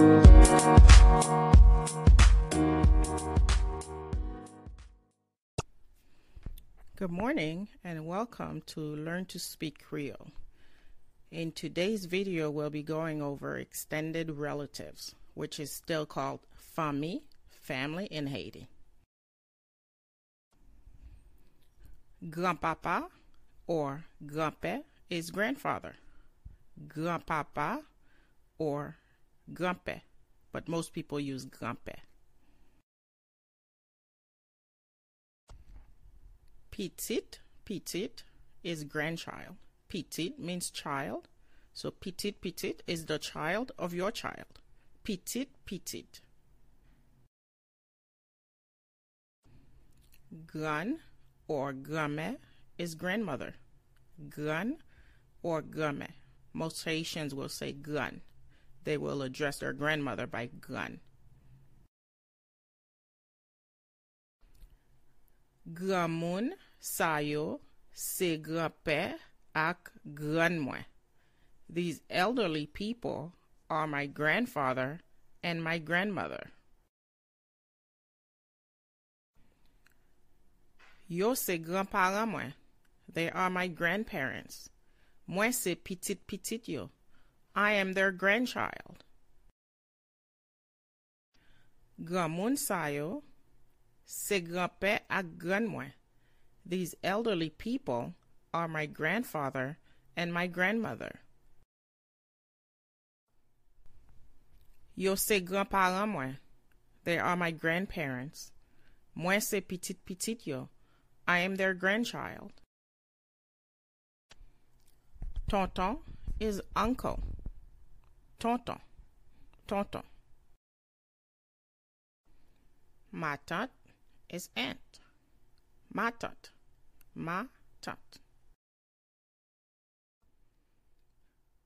Good morning and welcome to Learn to Speak Creole. In today's video, we'll be going over extended relatives, which is still called famille, family in Haiti. Grandpapa or grandpère is grandfather. Grandpapa or grandpère, but most people use grandpère. Petite, petite is grandchild. Petite means child. So petite, petite is the child of your child. Petite, petite. Grand or grand is grandmother. Grand or grand. Most Haitians will say grand. They will address their grandmother by grand. Gramoun sa yo se granpè ak gran mwen. These elderly people are my grandfather and my grandmother. Yo se granparan mwen. They are my grandparents. Mwen se pitit pitit yo. I am their grandchild. Gran sa yo se granpè ak gran mwen. These elderly people are my grandfather and my grandmother. Yo se granparan mwen. They are my grandparents. Mwen se pitit yo. I am their grandchild. Tonton is uncle. Tonton. Tonton. Ma tante is aunt. Ma tante. Ma tante.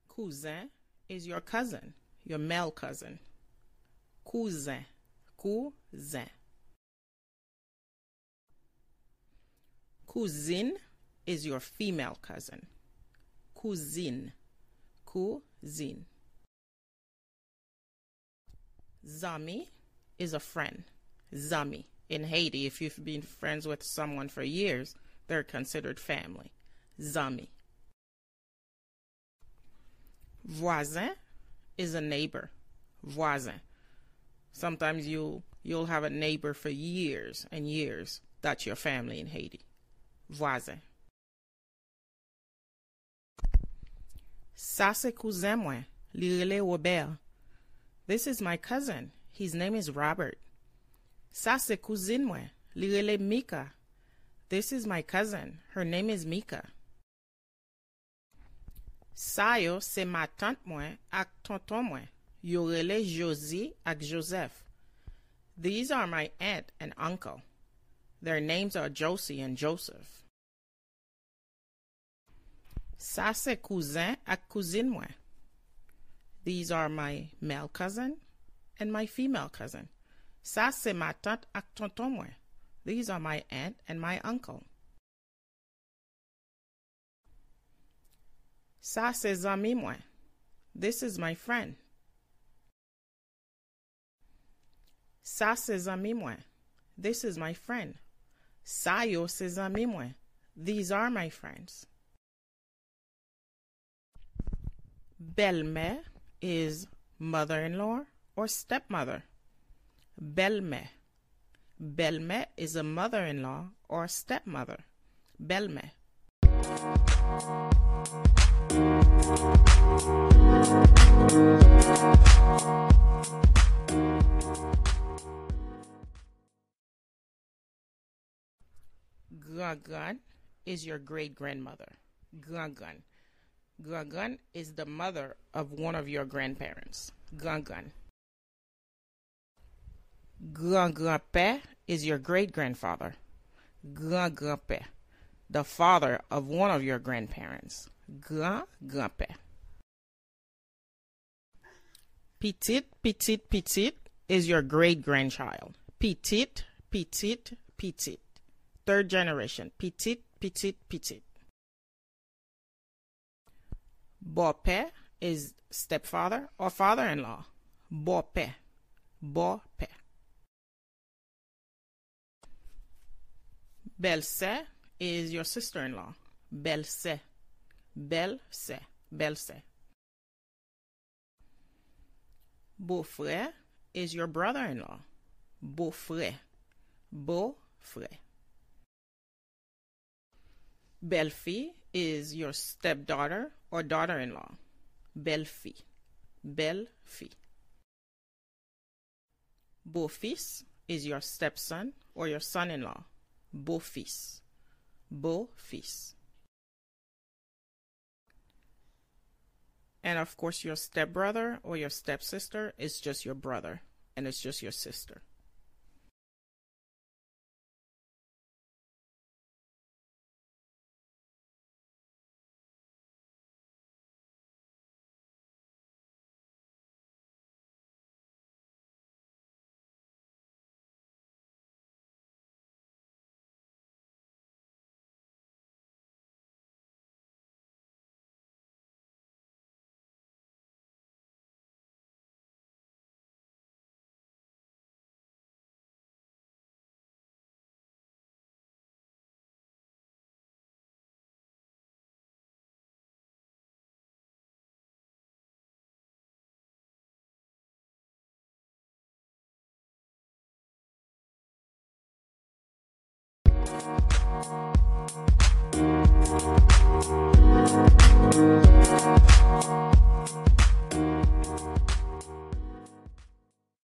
Cousin is your cousin, your male cousin. Cousin. Cousin. Cousine is your female cousin. Cousine. Cousine. Zami is a friend. Zami. In Haiti, if you've been friends with someone for years, they're considered family. Zami. Voisin is a neighbor. Voisin. Sometimes you'll you'll have a neighbor for years and years. That's your family in Haiti. Voisin. Sa se cousin mwen, li rele Robert. This is my cousin. His name is Robert. Sa se cousine mwen, li rele Mika. This is my cousin. Her name is Mika. Sa yo se ma tante mwen ak tonton mwen. Yo rele Josie ak Joseph. These are my aunt and uncle. Their names are Josie and Joseph. Sa se cousin ak cousine mwen. These are my male cousin and my female cousin. Ça, c'est ma tante ak tonton moi. These are my aunt and my uncle. Sa se zami moi. This is my friend. Sa se zami moi. This is my friend. Sa yo se zami moi. These are my friends. Belle-mère is mother-in-law or stepmother. Belle-mère. Belle-mère is a mother-in-law or stepmother. Belle-mère. Grand-grand is your great-grandmother. Grand-grand. Grand-grand is the mother of one of your grandparents. Grand-grand. Grand-grandpère is your great-grandfather. Grand-grandpère. The father of one of your grandparents. Grand-grandpère. Petite, petite, petite is your great-grandchild. Petite, petite, petite. Third generation. Petite, petite, petite. Beau-père is stepfather or father-in-law. Beau-père. Beau-père. Belle-sœur is your sister-in-law. Belle-sœur. Belle-sœur. Belle-sœur. Beau-frère is your brother-in-law. Beau-frère. Beau-frère. Belle-fille is your stepdaughter or daughter-in-law. Belle-fille. Belle-fille. Beau-fils is your stepson or your son-in-law. Beau-fils. Beau-fils. And of course, your stepbrother or your stepsister is just your brother, and it's just your sister. Thank you.